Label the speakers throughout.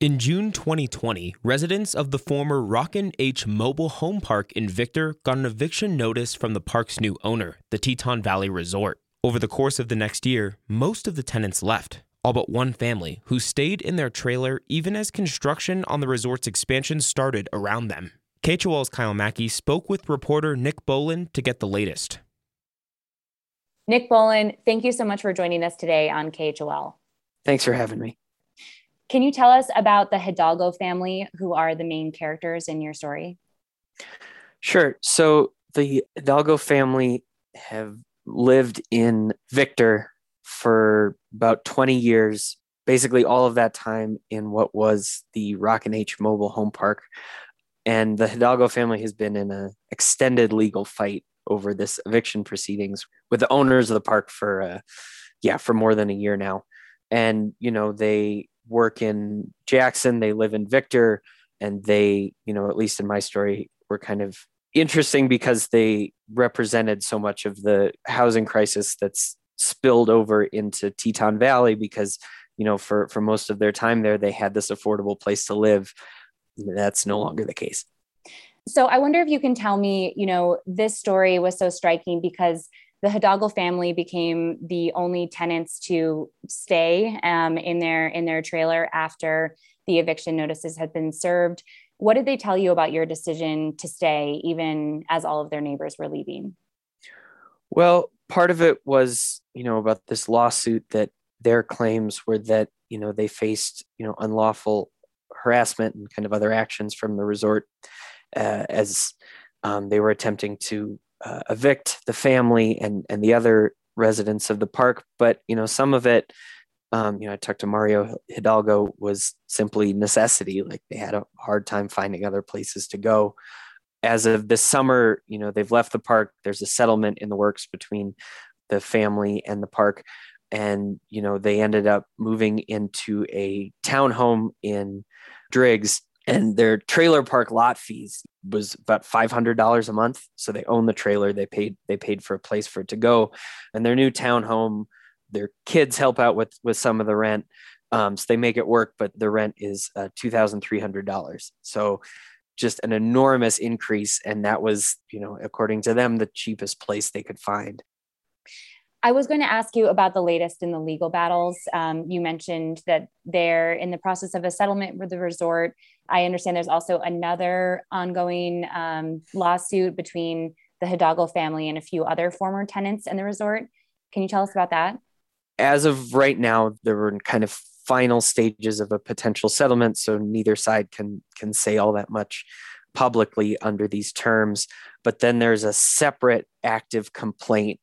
Speaker 1: In June 2020, residents of the former Rockin' H Mobile Home Park in Victor got an eviction notice from the park's new owner, the Teton Valley Resort. Over the course of the next year, most of the tenants left, all but one family who stayed in their trailer even as construction on the resort's expansion started around them. KHOL's Kyle Mackey spoke with reporter Nick Bowlin to get the latest.
Speaker 2: Nick Bowlin, thank you so much for joining us today on KHOL.
Speaker 3: Thanks for having me.
Speaker 2: Can you tell us about the Hidalgo family, who are the main characters in your story?
Speaker 3: Sure. So the Hidalgo family have lived in Victor for about 20 years, basically all of that time in what was the Rockin' H Mobile Home Park. And the Hidalgo family has been in an extended legal fight over this eviction proceedings with the owners of the park for, uh, yeah, for more than a year now. And, you know, they work in Jackson, they live in Victor, and they, you know, at least in my story, were kind of interesting because they represented so much of the housing crisis that's spilled over into Teton Valley because, you know, for for most of their time there, they had this affordable place to live. That's no longer the case.
Speaker 2: So I wonder if you can tell me, you know, this story was so striking because the Hidalgo family became the only tenants to stay um, in their in their trailer after the eviction notices had been served. What did they tell you about your decision to stay, even as all of their neighbors were leaving?
Speaker 3: Well, part of it was, you know, about this lawsuit that their claims were that, you know, they faced, you know, unlawful harassment and kind of other actions from the resort uh, as um, they were attempting to uh, evict the family and and the other residents of the park. But you know, some of it, um, you know, I talked to Mario Hidalgo was simply necessity. Like they had a hard time finding other places to go. As of this summer, you know, they've left the park. There's a settlement in the works between the family and the park. And, you know, they ended up moving into a townhome in Driggs and their trailer park lot fees was about $500 a month. So they own the trailer. They paid they paid for a place for it to go. And their new townhome their kids help out with with some of the rent. Um, so they make it work but the rent is uh, $2300 so just an enormous increase. And that was you know according to them the cheapest place they could find
Speaker 2: I was going to ask you about the latest in the legal battles. Um, you mentioned that they're in the process of a settlement with the resort. I understand there's also another ongoing um, lawsuit between the Hidalgo family and a few other former tenants in the resort. Can you tell us about that?
Speaker 3: As of right now, they're in kind of final stages of a potential settlement, so neither side can can say all that much publicly under these terms. But then there's a separate active complaint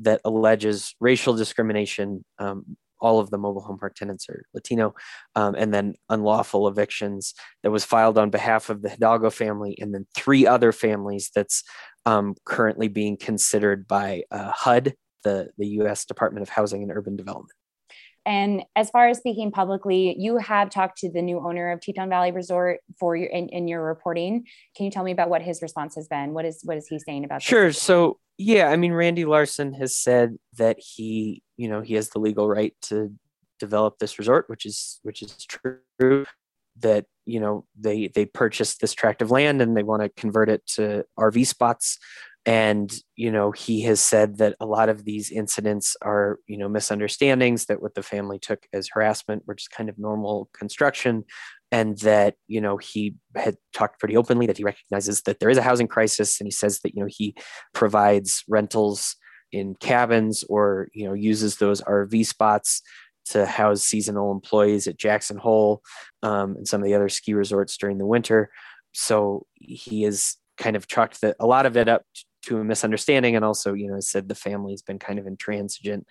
Speaker 3: that alleges racial discrimination. Um, all of the mobile home park tenants are Latino, um, and then unlawful evictions that was filed on behalf of the Hidalgo family, and then three other families that's um, currently being considered by uh, HUD, the, the US Department of Housing and Urban Development.
Speaker 2: And as far as speaking publicly, you have talked to the new owner of Teton Valley Resort for your in, in your reporting. Can you tell me about what his response has been? What is what is he saying about?
Speaker 3: Sure. This? So yeah, I mean, Randy Larson has said that he, you know, he has the legal right to develop this resort, which is which is true. That you know they they purchased this tract of land and they want to convert it to RV spots. And you know he has said that a lot of these incidents are you know misunderstandings that what the family took as harassment, which is kind of normal construction, and that you know he had talked pretty openly that he recognizes that there is a housing crisis and he says that you know he provides rentals in cabins or you know uses those rv spots to house seasonal employees at jackson hole um, and some of the other ski resorts during the winter. So he is kind of chalked that a lot of it up to a misunderstanding and also you know said the family's been kind of intransigent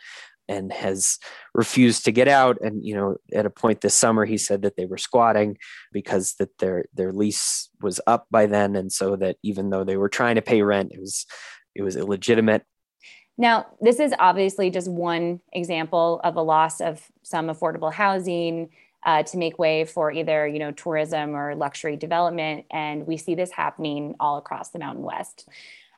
Speaker 3: and has refused to get out. And you know at a point this summer he said that they were squatting because that their their lease was up by then. And so that even though they were trying to pay rent it was it was illegitimate.
Speaker 2: Now this is obviously just one example of a loss of some affordable housing uh, to make way for either you know tourism or luxury development. And we see this happening all across the mountain west.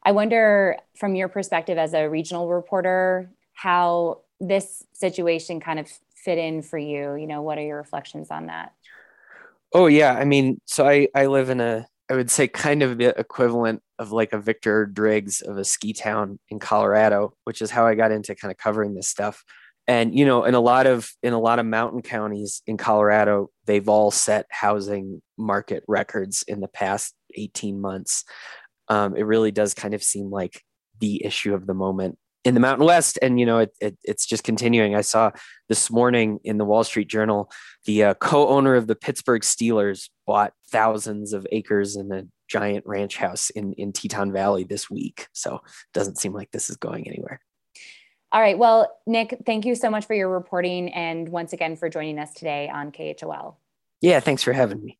Speaker 2: I wonder from your perspective as a regional reporter how this situation kind of fit in for you? You know, what are your reflections on that?
Speaker 3: Oh yeah, I mean, so I I live in a I would say kind of the equivalent of like a Victor Driggs of a ski town in Colorado, which is how I got into kind of covering this stuff. And you know, in a lot of in a lot of mountain counties in Colorado, they've all set housing market records in the past 18 months. Um, it really does kind of seem like the issue of the moment in the Mountain West, and you know it, it, it's just continuing. I saw this morning in the Wall Street Journal, the uh, co-owner of the Pittsburgh Steelers bought thousands of acres in a giant ranch house in in Teton Valley this week. So it doesn't seem like this is going anywhere.
Speaker 2: All right. Well, Nick, thank you so much for your reporting and once again for joining us today on KHOL.
Speaker 3: Yeah, thanks for having me.